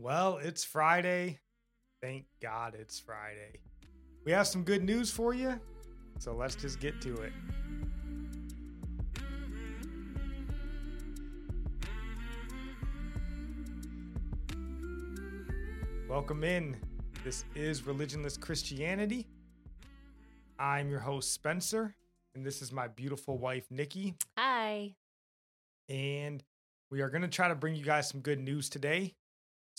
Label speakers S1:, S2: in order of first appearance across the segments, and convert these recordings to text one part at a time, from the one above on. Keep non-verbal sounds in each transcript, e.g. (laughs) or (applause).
S1: Well, it's Friday. Thank God it's Friday. We have some good news for you, so let's just get to it. Welcome in. This is Religionless Christianity. I'm your host, Spencer, and this is my beautiful wife, Nikki.
S2: Hi.
S1: And we are going to try to bring you guys some good news today.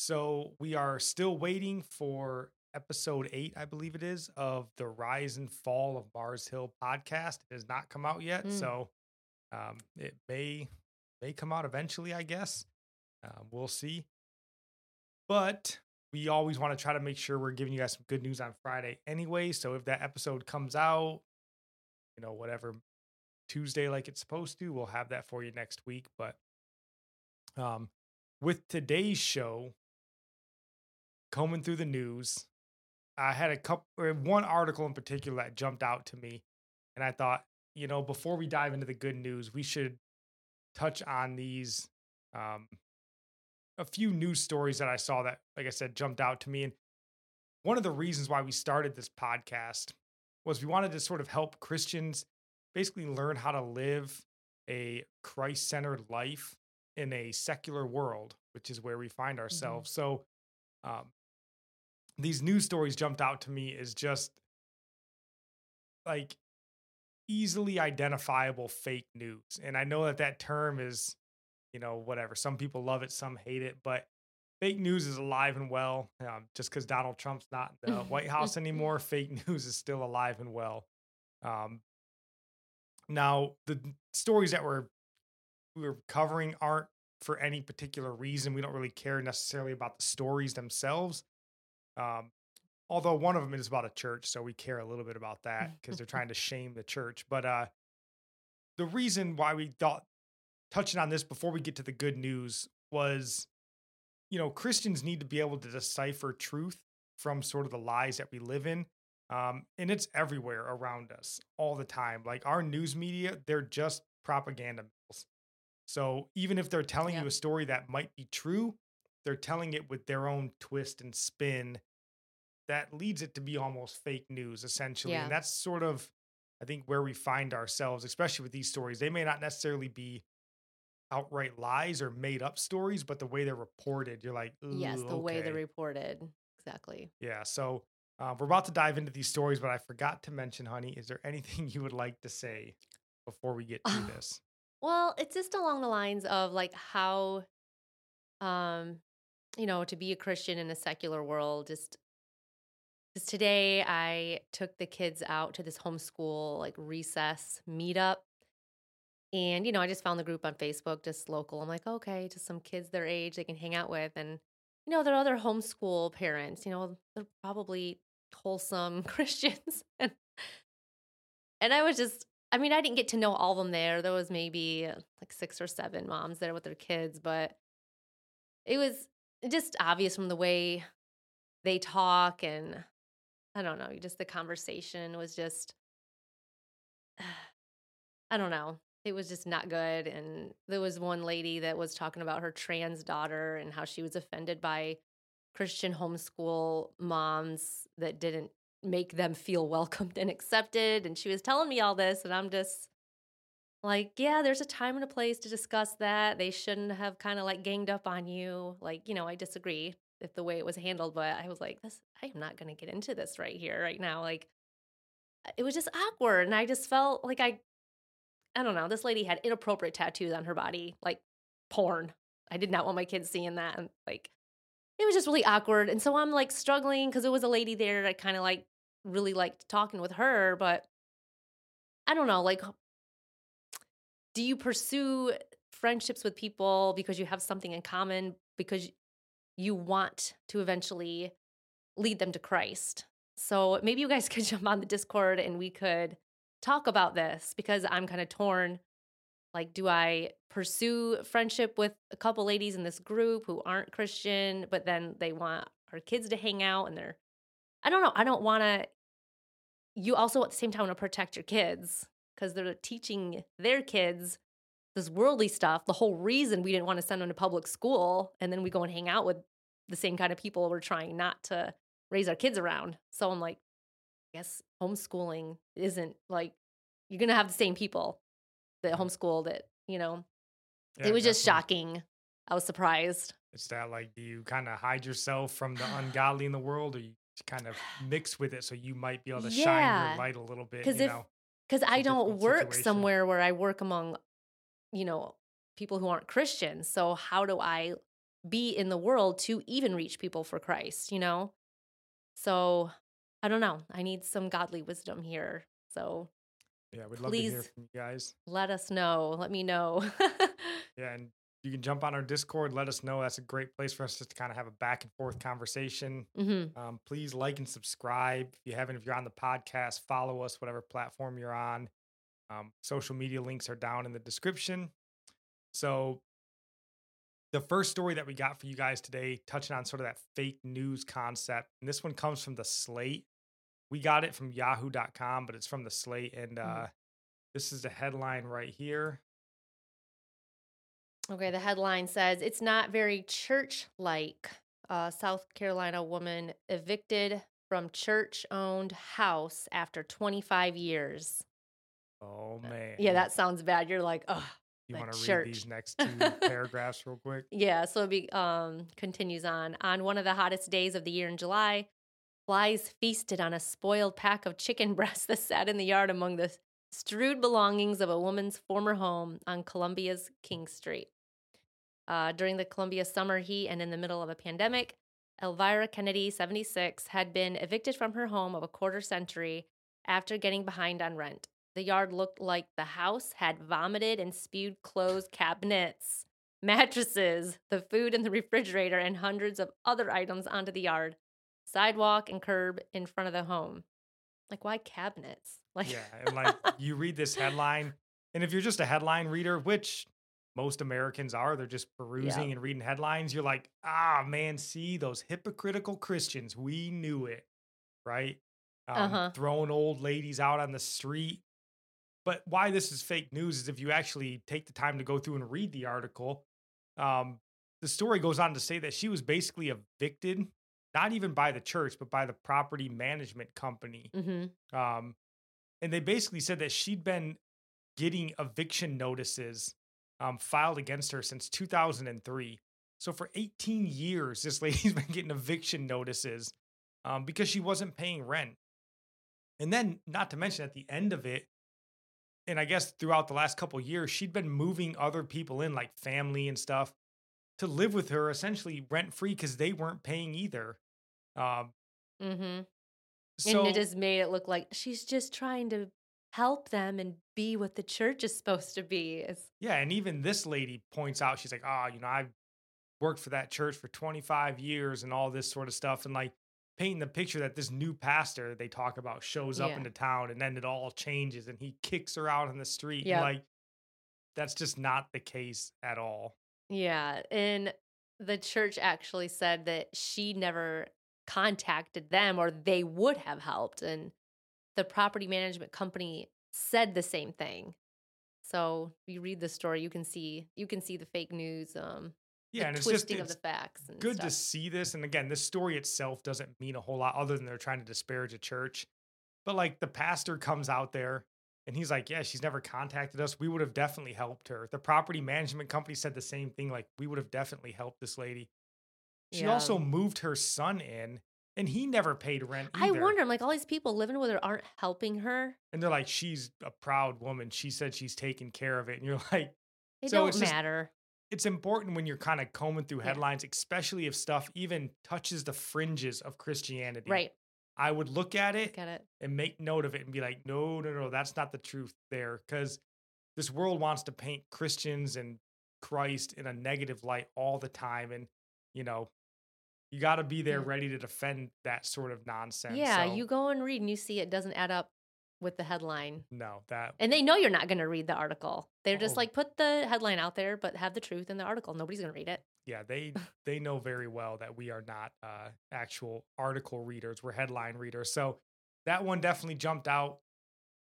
S1: So we are still waiting for episode eight, I believe it is, of the Rise and Fall of Mars Hill podcast. It has not come out yet,
S2: Mm.
S1: so um, it may may come out eventually. I guess uh, we'll see. But we always want to try to make sure we're giving you guys some good news on Friday anyway. So if that episode comes out, you know, whatever Tuesday like it's supposed to, we'll have that for you next week. But um, with today's show, combing through the news, I had a couple, or one article in particular that jumped out to me, and I thought, you know, before we dive into the good news, we should touch on these, um, a few news stories that I saw that, like I said, jumped out to me. And one of the reasons why we started this podcast was we wanted to sort of help Christians basically learn how to live a Christ centered life in a secular world, which is where we find ourselves. So, um, these news stories jumped out to me as just like easily identifiable fake news. And I know that that term is, you know, whatever. Some people love it, some hate it, but fake news is alive and well. Um, just because Donald Trump's not in the White House anymore, (laughs) fake (laughs) news is still alive and well. Um, now, the stories that we're we're covering aren't for any particular reason. We don't really care necessarily about the stories themselves. Um, although one of them is about a church, so we care a little bit about that because they're trying to shame the church. But uh, the reason why we thought touching on this before we get to the good news was, you know, Christians need to be able to decipher truth from sort of the lies that we live in. Um, and it's everywhere around us all the time. Like our news media, they're just propaganda mills. So even if they're telling
S2: Yeah.
S1: you a story that might be true, they're telling it with their own twist and spin that leads it to be almost fake news, essentially.
S2: Yeah.
S1: And that's sort of, I think, where we find ourselves, especially with these stories. They may not necessarily be outright lies or made up stories, but the way they're reported, you're like,
S2: yes,
S1: "Ooh,
S2: the way they're reported. Exactly.
S1: Yeah. So uh, we're about to dive into these stories, but I forgot to mention, honey, is there anything (laughs) you would like to say before we get to (laughs) this?
S2: Well, it's just along the lines of like how, um, you know, to be a Christian in a secular world, just because today I took the kids out to this homeschool like recess meetup. And, you know, I just found the group on Facebook, just local. I'm like, okay, just some kids their age they can hang out with. And, you know, there are other homeschool parents, you know, they're probably wholesome (laughs) Christians. and, and I was just, I mean, I didn't get to know all of them there. There was maybe uh, like six or seven moms there with their kids, but it was just obvious from the way they talk and I don't know, just the conversation was just (sighs) I don't know. It was just not good and there was one lady that was talking about her trans daughter and how she was offended by Christian homeschool moms that didn't make them feel welcomed and accepted and she was telling me all this and I'm just like, yeah, there's a time and a place to discuss that. They shouldn't have kind of like ganged up on you. Like, you know, I disagree with the way it was handled, but I was like, this, I am not going to get into this right here, right now. Like, uh, it was just awkward. And I just felt like I, I don't know, this lady had inappropriate tattoos on her body, like porn. I did not want my kids seeing that. And like, it was just really awkward. And so I'm like struggling because it was a lady there that kind of like really liked talking with her, but I don't know, like do you pursue friendships with people because you have something in common because you want to eventually lead them to Christ? So maybe you guys (laughs) could jump on the Discord and we could talk about this because I'm kind of torn. Like, do I pursue friendship with a couple ladies in this group who aren't Christian, but then they want our kids to hang out and they're, I don't know. I don't want to, you also at the same time want to protect your kids because they're teaching their kids this worldly stuff. The whole reason we didn't want to send them to public school, and then we go and hang out with the same kind of people we're trying not to raise our kids around. So I'm like, I guess homeschooling isn't like you're gonna have the same people that mm-hmm. homeschooled it. You know,
S1: Yeah,
S2: it was just shocking. I was surprised.
S1: It's that like, do you kind of hide yourself from the ungodly in the world, or you kind of mix with it so you might be able to shine your light a little bit? you
S2: if-
S1: know?
S2: because I don't work
S1: situation.
S2: somewhere where I work among, you know, people who aren't Christians. So how do I be in the world to even reach people for Christ? You know, so I don't know. I need some godly wisdom here. So
S1: Yeah, we'd love to hear from you guys.
S2: let us know. Let me know. (laughs)
S1: Yeah, and you can jump on our Discord. Let us know. That's a great place for us just to kind of have a back and forth conversation.
S2: hmm
S1: Um, please like and subscribe if you haven't. If you're on the podcast, follow us, whatever platform you're on. Um, social media links are down in the description. So, the first story that we got for you guys today, touching on sort of that fake news concept, and this one comes from the Slate. We got it from Yahoo.com, but it's from the Slate, and uh,
S2: Mhm.
S1: this is the headline right here.
S2: Okay, the headline says it's not very church like. A South Carolina woman evicted from church owned house after 25 years.
S1: Oh man,
S2: Yeah, that sounds bad. You're like, oh,
S1: you want to read these next (laughs) two paragraphs real quick?
S2: Yeah, so it be, um, continues on. On one of the hottest days of the year in July, flies feasted on a spoiled pack of chicken (laughs) breasts that sat in the yard among the strewed belongings of a woman's former home on Columbia's King Street. Uh, during the Columbia summer heat and in the middle of a pandemic, Elvira Kennedy, 76, had been evicted from her home of a quarter century after getting behind on rent. The yard looked like the house had vomited and spewed clothes cabinets (laughs) mattresses, the food in the refrigerator, and hundreds of other items onto the yard, sidewalk, and curb in front of the home. Like, why cabinets? (laughs) Like,
S1: yeah, and like you read this headline, and if you're just a headline reader, which most Americans are, they're just perusing and reading headlines. You're like, ah, man, see those hypocritical Christians. We knew it, right? Um,
S2: Uh-huh.
S1: Throwing old ladies out on the street. But why this is fake news is if you actually take the time to go through and read the article, um, the story goes on to say that she was basically evicted, not even by the church, but by the property management company.
S2: hmm
S1: Um, and they basically said that she'd been getting eviction notices um, filed against her since 2003. So for 18 years, this (laughs) lady's been getting eviction notices um, because she wasn't paying rent. And then, not to mention, at the end of it, and I guess throughout the last couple years, she'd been moving other people in, like family and stuff, to live with her essentially rent free because they weren't paying either. Um,
S2: hmm
S1: so
S2: and it just made it look like she's just trying to help them and be what the church is supposed to be. It's,
S1: Yeah, and even this lady points out, she's like, oh, you know, I've worked for that church for 25 years and all this sort of stuff. And like painting the picture that this new pastor they talk about shows up
S2: Yeah.
S1: into town and then it all changes and he kicks her out on the street.
S2: Yep.
S1: Like, that's just not the case at all.
S2: yeah. And the church actually said that she never contacted them or they would have helped. And the property management company said the same thing. So you read the story, you can see you can see the fake news, um,
S1: Yeah, and it's just it's
S2: of the facts.
S1: Good to see this. And again, this story itself doesn't mean a whole lot other than they're trying to disparage a church. But like the pastor comes out there and he's like, Yeah, she's never contacted us. We would have definitely helped her. The property management company said the same thing. Like, we would have definitely helped this lady. She
S2: Yeah.
S1: also um moved her son in and he never paid rent.
S2: I wonder, I'm like all these people living with her aren't helping her.
S1: And they're like, She's a proud woman. She said she's taking care of it. And you're (laughs) like,
S2: It
S1: So
S2: don't matter.
S1: It's important when you're kind of combing through
S2: Yeah.
S1: headlines, especially if stuff even touches the fringes of Christianity.
S2: Right.
S1: I would look at it
S2: Get it.
S1: and make note of it and be like, no, no, no, that's not the truth there. Because this world wants to paint Christians and Christ in a negative light all the time. And, you know, you got to be there
S2: Yeah.
S1: ready to defend that sort of nonsense.
S2: Yeah,
S1: So,
S2: you go and read and you see it doesn't add up with the headline.
S1: No, that,
S2: And they know you're not going to read the article. They're just
S1: Oh.
S2: like, put the headline out there, but have the truth in the article. Nobody's going to read it.
S1: yeah, they (laughs) they know very well that we are not uh, actual article readers. We're headline readers. So that one definitely jumped out.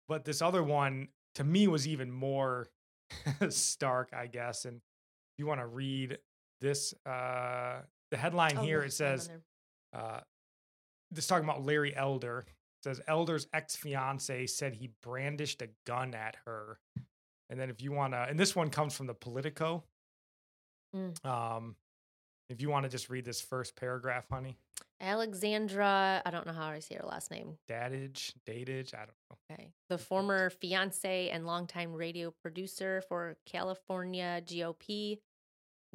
S1: But this other one to me was even more (laughs) stark, I guess. And if you want to read this, uh, the headline
S2: Oh,
S1: here it says, uh, this talking about Larry Elder. Says Elder's ex fiance said he brandished a gun at her. And then if you want to, and this one comes from the Politico.
S2: Mm.
S1: Um, if you want to just read this first paragraph, honey,
S2: Alexandra, I don't know how I say her last name.
S1: dadage, datage, I don't know.
S2: Okay. The former fiance and longtime radio producer for California GOP,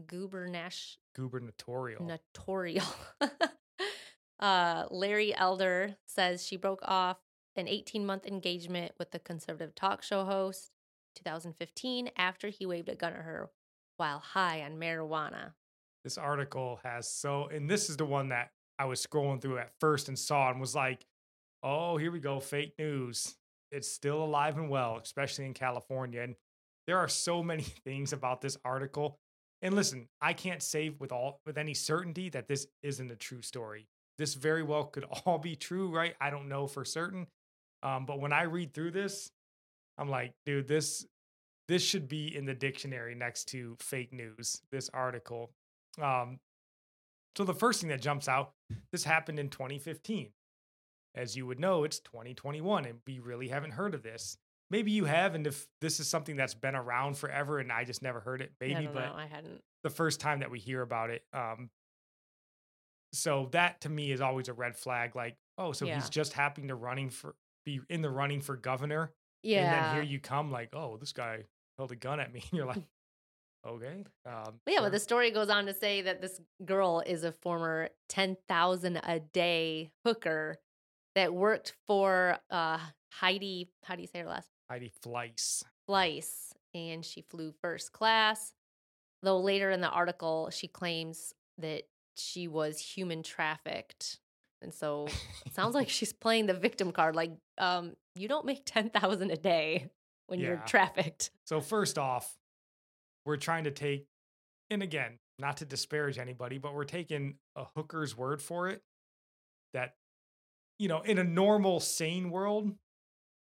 S2: gubernatorial.
S1: Gubernatorial.
S2: Notorial. (laughs) uh, Larry Elder says she broke off an 18 month engagement with the conservative talk show host 2015 after he waved a gun at her while high on marijuana.
S1: This article has so, and this is the one that I was scrolling through at first and saw and was like, oh, here we go, fake news. It's still alive and well, especially in California. And there are so many (laughs) things about this article. And listen, I can't say with all with any certainty that this isn't a true story. This very well could (laughs) all be true, right? I don't know for certain. Um, but when I read through this, I'm like, dude, this this should be in the dictionary next to fake news. This article. Um, so the first thing that jumps out, this happened in 2015. As you would know, it's 2021, and we really haven't heard of this. Maybe you have, and if this is something that's been around forever and I just never heard it, maybe, but
S2: know. I hadn't.
S1: the first time that we hear about it. Um, so that to me is always a red flag. Like, oh, so
S2: Yeah.
S1: he's just happening to running for be in the running for governor,
S2: Yeah.
S1: and then here you come, like, oh, this guy held a gun at me. (laughs) And you're like, (laughs) okay, um,
S2: yeah,
S1: sure.
S2: but the story goes on to say that this girl is a former 10,000 a day hooker that worked for uh, Heidi, how do you say her last?
S1: Heidi Fleiss.
S2: Fleiss, and she flew first class. Though later in the article, she claims that she was human trafficked. And so it sounds like (laughs) she's playing the victim card. Like, um, you don't make 10,000 a day when you're trafficked.
S1: So first off, we're trying to take, and again, not to disparage anybody, but we're taking a hooker's word for it. That, you know, in a normal, sane world,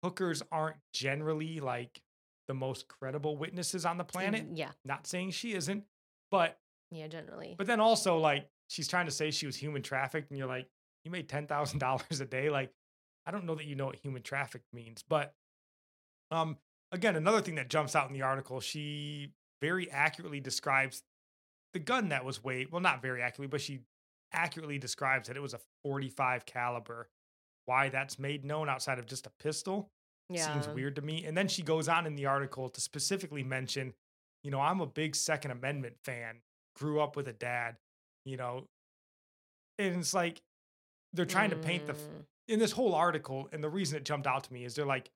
S1: hookers aren't generally like the most credible witnesses on the planet.
S2: Yeah.
S1: Not saying she isn't, but
S2: Yeah, generally.
S1: but then also like she's trying to say she was human trafficked, and you're like, you made ten thousand dollars a day. Like, I don't know that you know what human trafficked means, but um, again, another thing that jumps out in the article, she very accurately describes the gun that was weighed. Well, not very accurately, but she accurately describes that it was a 45 caliber. Why that's made known outside of just a pistol
S2: yeah.
S1: seems weird to me. And then she goes on in the article to specifically mention, you know, I'm a big Second Amendment fan, grew up with a dad, you know, and it's like they're trying to paint the,
S2: Mm.
S1: in this whole article, and the reason it jumped out to me is they're like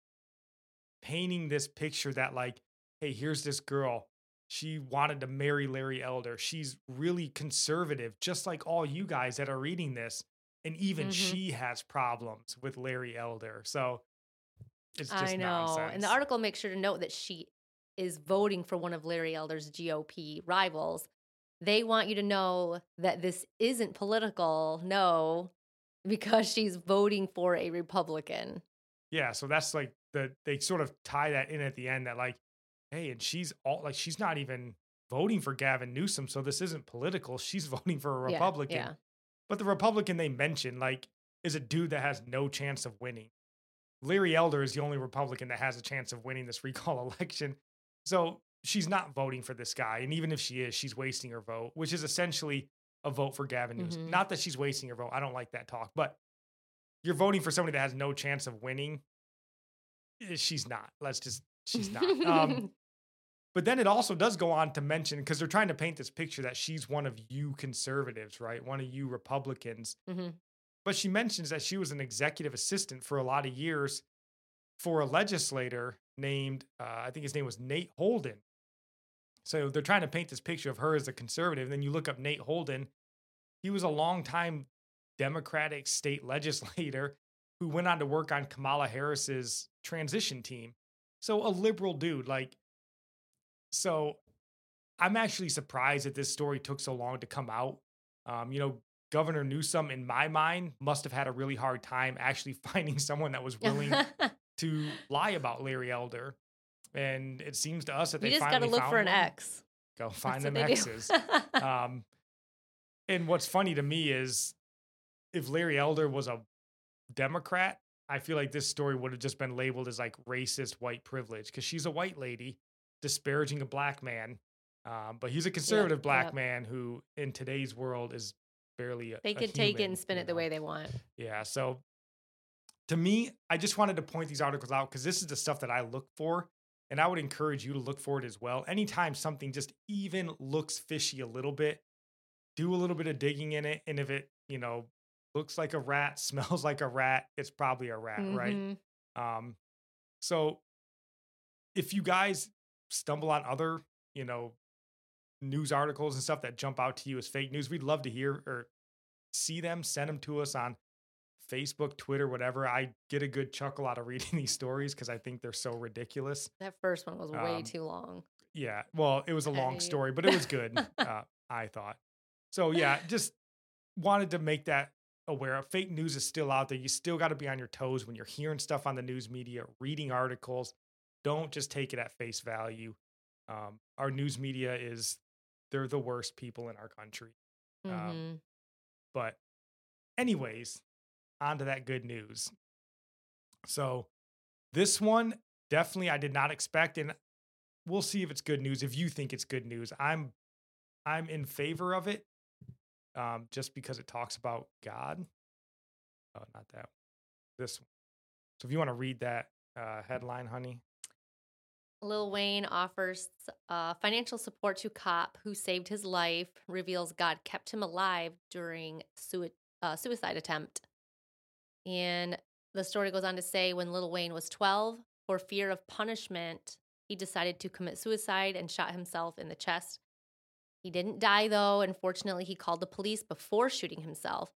S1: painting this picture that, like, hey, here's this girl. She wanted to marry Larry Elder. She's really conservative, just like all you guys that are reading this. And even
S2: Mhm.
S1: she has problems with Larry Elder. So it's just
S2: I know.
S1: nonsense.
S2: And the article makes sure to note that she is voting for one of Larry Elder's GOP rivals. They want you to know that this isn't political. No, (laughs) because she's voting for a Republican.
S1: Yeah, so that's like the they sort of tie that in at the end that like, hey, and she's all like she's not even voting for Gavin Newsom, so this isn't political. She's (laughs) voting for a Republican.
S2: yeah.
S1: But the Republican they mention like, is a dude that has no chance of winning. Larry Elder is the only Republican that has a chance of winning this recall (laughs) election. So she's not voting for this guy. And even if she is, she's wasting her vote, which is essentially a vote for Gavin Newsom.
S2: Mhm.
S1: Not that she's wasting her vote. I don't like that talk, but you're voting for somebody that has no chance of winning. Eh, She's not. Let's just, she's not. Um, (laughs) but then it also does go on to mention because they're trying to paint this picture that she's one of you conservatives, right? One of you Republicans.
S2: Mhm.
S1: But she mentions that she was an executive assistant for a lot of years for a legislator named, uh, I think his name was Nate Holden. So they're trying to paint this picture of her as a conservative. And then you look up Nate Holden. He was a longtime Democratic state (laughs) legislator who went on to work on Kamala Harris's transition team. So a liberal dude, like, so I'm actually surprised that this story took so long to come out. Um, you know, Governor Newsom, in my mind, must have had a really hard time actually (laughs) finding someone that was willing (laughs) to lie about Larry Elder. And it seems to us that they you
S2: just got to look for an
S1: one.
S2: X.
S1: Go find
S2: That's
S1: them. X's. um, and what's funny to me is if Larry Elder was a Democrat, I feel like this story would have just been labeled as like racist white privilege because she's a white lady disparaging a black man. Um, but he's a conservative black
S2: yep.
S1: man who, in today's world, is barely a,
S2: they could take it and spin it the way they want.
S1: Yeah. So to me, I just wanted to point these articles out because this is the stuff that I look for. And I would encourage you to look for it as well. Anytime something just even looks fishy a little bit, do a little bit of digging in it. And if it, you know, looks like a rat, (laughs) smells like a rat, it's probably a rat, right?
S2: Mhm.
S1: Um, so if you guys stumble on other, you know, news articles and stuff that jump out to you as fake news, we'd love to hear or see them. Send them to us on Facebook, Twitter, whatever. I get a good chuckle out of reading (laughs) these stories because I think they're so ridiculous.
S2: That first one was way
S1: Um,
S2: too long.
S1: Yeah. Well, it was a long story, but it was good. (laughs) uh, I thought. So yeah, just wanted to make that aware of fake news is still out there. You still got to be on your toes when you're hearing stuff on the news media, reading articles. Don't just take it at face value. Um, our news media is they're the worst people in our country. um,
S2: Mhm.
S1: But anyways, on to that good news. So this one definitely I did not expect and we'll see if it's good news if you think it's good news. I'm I'm in favor of it. Um just because it talks about God. Oh, not that. This one. So if you want to read that uh headline, honey.
S2: Lil Wayne offers uh, financial support to cop who saved his life, reveals God kept him alive during sui- uh, suicide attempt. And the story goes on to say when Little Wayne was 12, for fear of punishment, he decided to commit suicide and shot himself in the chest. He didn't die though, and fortunately, he called the police before shooting himself.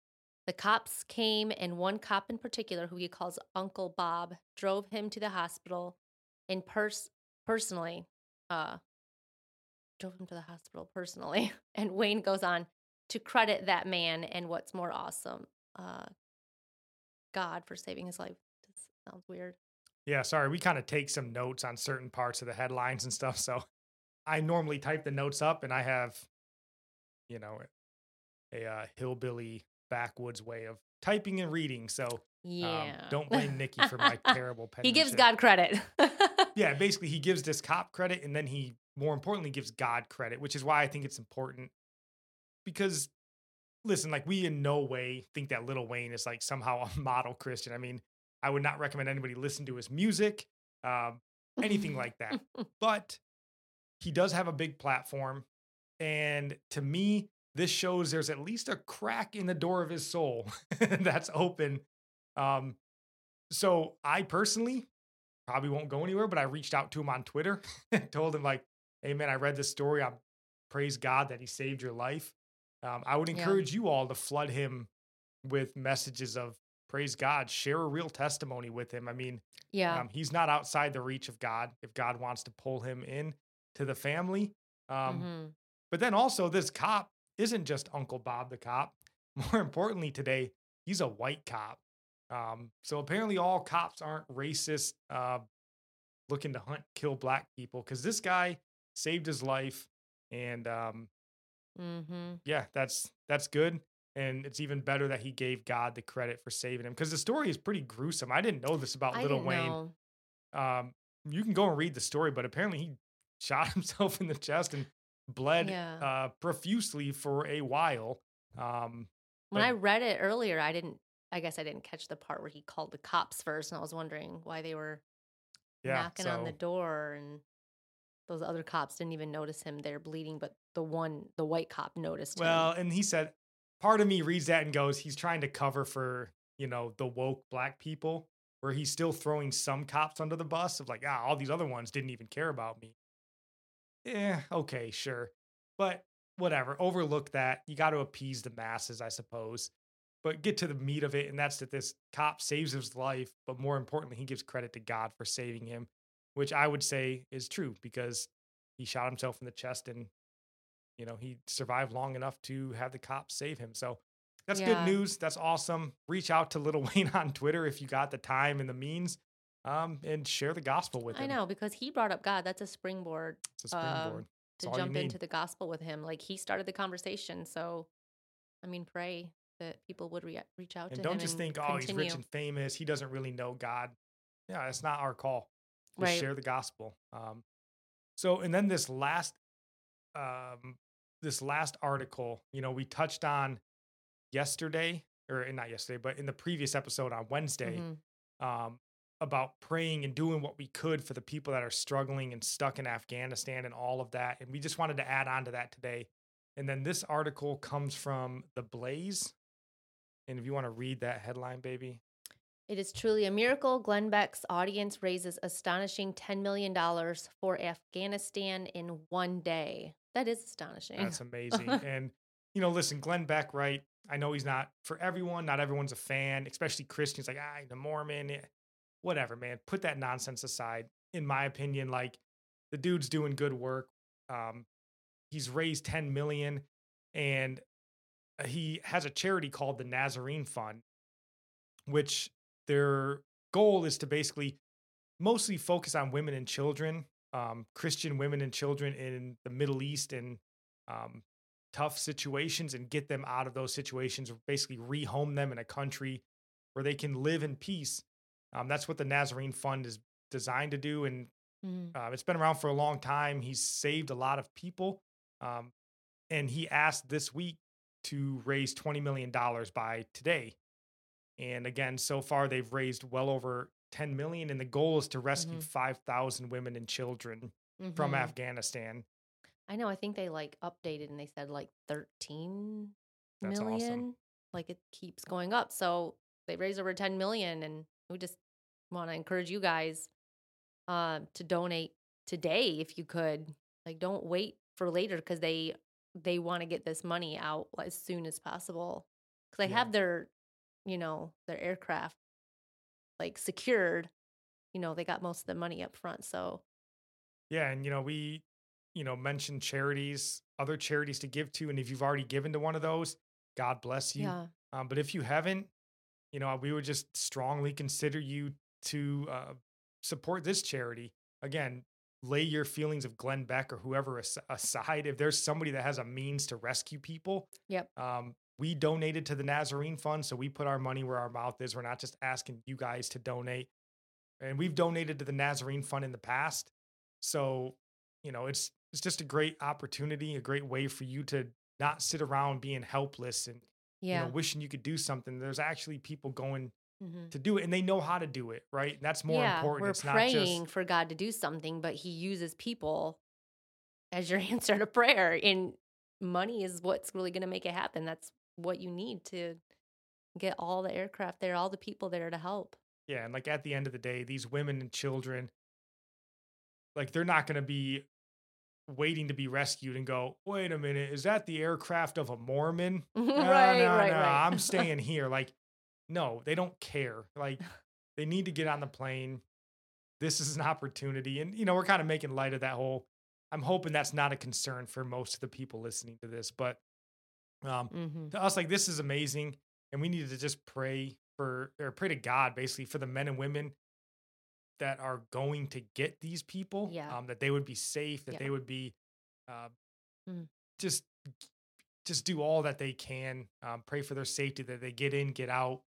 S2: The cops came, and one cop in particular, who he calls Uncle Bob, drove him to the hospital and pers- personally uh drove him to the hospital personally (laughs) and wayne goes on to credit that man and what's more awesome uh god for saving his life this sounds weird
S1: Yeah, sorry. We kind of take some notes on certain parts of the headlines and stuff. So I normally type the notes up and I have, you know, a uh, hillbilly backwoods way of typing and reading. So um,
S2: yeah
S1: don't blame (laughs) Nikki for my terrible pen.
S2: he gives god credit (laughs)
S1: Yeah, basically, he gives this cop credit and then he, more importantly, gives God credit, which is why I think it's important. Because, listen, like, we in no way think that Little Wayne is like somehow a (laughs) model Christian. I mean, I would not recommend anybody listen to his music, um, anything (laughs) like that. But he does have a big platform. And to me, this shows there's at least a crack in the door of his soul (laughs) that's open. Um, so I personally probably won't go anywhere, but I reached out to him on Twitter, told him like, "Hey man, I read this story. I'm praise God that He saved your life." Um, I would
S2: Yeah.
S1: encourage you all to flood him with messages of praise God, share a real testimony with him. I mean,
S2: yeah
S1: um, he's not outside the reach of God. If God wants to pull him in to the family, um,
S2: Mhm.
S1: But then also, this cop isn't just Uncle Bob the cop. (laughs) More importantly, today, he's a white cop. Um, so apparently, all cops aren't racist, uh, looking to hunt, kill black people. Because this guy saved his life, and um,
S2: Mm-hmm.
S1: yeah, that's that's good. And it's even better that he gave God the credit for saving him. Because the story is pretty gruesome. I didn't know this about
S2: I
S1: Little Wayne. Um, you can go and read the story, but apparently he (laughs) shot himself in the chest and bled
S2: Yeah.
S1: uh, profusely for a while. Um,
S2: When
S1: but-
S2: I read it earlier, I didn't. I guess I didn't catch the part where he called the cops first, and I was wondering why they were
S1: yeah,
S2: knocking on the door, and those other cops didn't even notice him there bleeding, but the one, the white cop, noticed
S1: Well,
S2: him.
S1: and he said, part of me reads that and goes, he's trying to cover for, you know, the woke black people, where he's still throwing some cops under the bus of like, ah, all these other ones didn't even care about me. Yeah, okay, sure. But whatever, overlook that. You got to appease the masses, I suppose. But get to the meat of it, and that's that this cop saves his life, but more importantly, he gives credit to God for saving him, which I would say is true because he shot himself in the chest and you know he survived long enough to have the cops save him so that's
S2: Yeah.
S1: good news that's awesome reach out to little (laughs) wayne on twitter if you got the time and the means um, and share the gospel with him
S2: I know because he brought up God. That's a springboard
S1: it's a
S2: um,
S1: springboard
S2: to jump into the gospel with him. Like he started the conversation, so I mean, pray that people would rea- reach out
S1: and
S2: to
S1: don't
S2: him
S1: just
S2: and
S1: think oh he's rich and famous he doesn't really know god yeah that's not our call just
S2: Right.
S1: share the gospel um, so and then this last um, this last article you know we touched on yesterday or not yesterday but in the previous episode on wednesday
S2: Mhm.
S1: um, about praying and doing what we could for the people that are struggling and stuck in Afghanistan and all of that. And we just wanted to add on to that today. And then this article comes from The Blaze. And if you want to read that headline, baby.
S2: It is truly a miracle. Glenn Beck's audience raises astonishing $10 million for Afghanistan in one day. That is astonishing.
S1: That's amazing. (laughs) and, you know, listen, Glenn Beck, right? I know he's not for everyone. Not everyone's a fan, especially Christians like, ah, the Mormon, eh, whatever, man. Put that nonsense aside. In my opinion, like the dude's doing good work. Um, he's raised 10 million and uh, he has a charity called the Nazarene Fund, which their goal is to basically mostly focus on women and children, um, Christian women and children in the Middle East and um, tough situations and get them out of those situations, basically rehome them in a country where they can live in peace. Um, that's what the Nazarene Fund is designed to do. And
S2: Mhm.
S1: uh, it's been around for a long time. He's saved a lot of people. Um, and he asked this week to raise $20 million by today. And again, so far they've raised well over 10 million. And the goal is to rescue
S2: Mhm.
S1: 5,000 women and children from
S2: Mhm.
S1: Afghanistan.
S2: I know. I think they like updated and they said like thirteen
S1: That's
S2: million.
S1: awesome.
S2: Like it keeps going up. So they raised over 10 million. And we just want to encourage you guys um, to donate today if you could. Like, don't wait for later because they they want to get this money out as soon as possible because they
S1: Yeah.
S2: have their you know their aircraft like secured. You know they got most of the money up front. So
S1: Yeah, and you know, we, you know, mentioned charities, other charities to give to, and if you've already given to one of those, God bless you.
S2: yeah,
S1: Um, but if you haven't, you know, we would just strongly consider you to uh, support this charity. Again, lay your feelings of Glenn Beck or whoever as- aside. If there's somebody that has a means to rescue people,
S2: Yep.
S1: Um, we donated to the Nazarene Fund, so we put our money where our mouth is. We're not just asking you guys to donate, and we've donated to the Nazarene Fund in the past. So, you know, it's it's just a great opportunity, a great way for you to not sit around being helpless and
S2: yeah.
S1: you know wishing you could do something. There's actually people going
S2: Mhm.
S1: to do it, and they know how to do it, right? And that's more
S2: yeah,
S1: important.
S2: We're
S1: it's not
S2: praying
S1: just
S2: for God to do something, but He uses people as your (laughs) answer to prayer. And money is what's really going to make it happen. That's what you need to get all the aircraft there, all the people there to help.
S1: Yeah, and like at the end of the day, these women and children, like they're not going to be waiting to be rescued and go, wait a minute, is that the aircraft of a Mormon? (laughs) No,
S2: right,
S1: no,
S2: right,
S1: no,
S2: right.
S1: I'm (laughs) staying here. Like, no, they don't care. Like, they need to get on the plane. This is an opportunity. And, you know, we're kind of making light of that whole I'm hoping that's not a concern for most of the people listening to this. But um,
S2: Mhm.
S1: to us, like this is amazing, and we need to just pray for or pray to God basically for the men and women that are going to get these people.
S2: Yeah.
S1: Um, that they would be safe, that
S2: Yeah.
S1: they would be uh,
S2: Mm.
S1: just just do all that they can. Um, pray for their safety, that they get in, get out,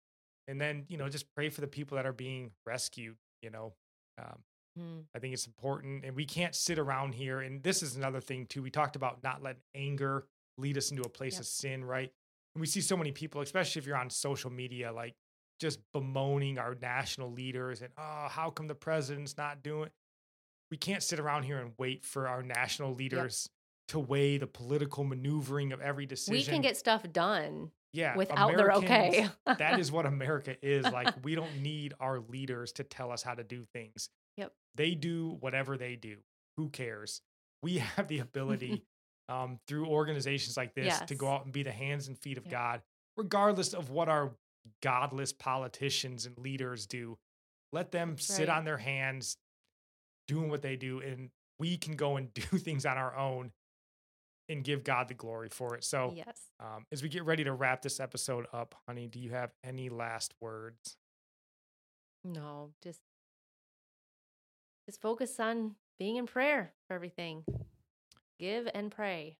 S1: and then you know just pray for the people that are being rescued. You know, um,
S2: Mm.
S1: I think it's important, and we can't sit around here. And this is another thing too. We talked about not letting anger lead us into a place
S2: Yep.
S1: of sin, right? And we see so many people, especially if you're on social media, like just bemoaning our national leaders and oh, how come the president's not doing? We can't sit around here and wait for our national leaders to weigh the political maneuvering of every decision.
S2: We can get stuff done
S1: yeah
S2: without their okay.
S1: That is what (laughs) America is. Like, we don't need our leaders to tell us how to do things.
S2: Yep.
S1: They do whatever they do. Who cares? We have the ability um, through organizations like this to go out and be the hands and feet of
S2: Yep.
S1: God, regardless of what our godless politicians and leaders do. Let them sit on their hands doing what they do, and we can go and (laughs) do things on our own and give God the glory for it. So,
S2: yes.
S1: um, as we get ready to wrap this episode up, honey, do you have any last words?
S2: No, just just focus on being in prayer for everything. Give and pray.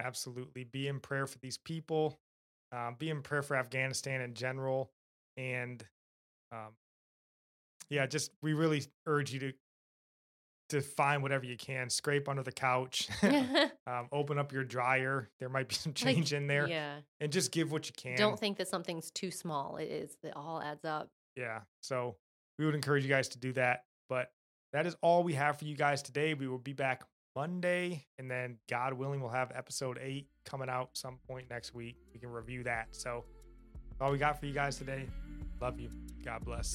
S1: Absolutely. Be in prayer for these people. Um, be in prayer for Afghanistan in general. And um, yeah, just we really urge you to to find whatever you can. Scrape under the couch. (laughs) (laughs) um, open up your dryer. There might be some
S2: Like,
S1: change in there.
S2: Yeah.
S1: And just give what you can.
S2: Don't think that something's too small. It is. It all adds up.
S1: Yeah. So we would encourage you guys to do that. But that is all we have for you guys today. We will be back Monday, and then God willing, we'll have episode eight coming out some point next week. We can review that. So all we got for you guys today. Love you. God bless.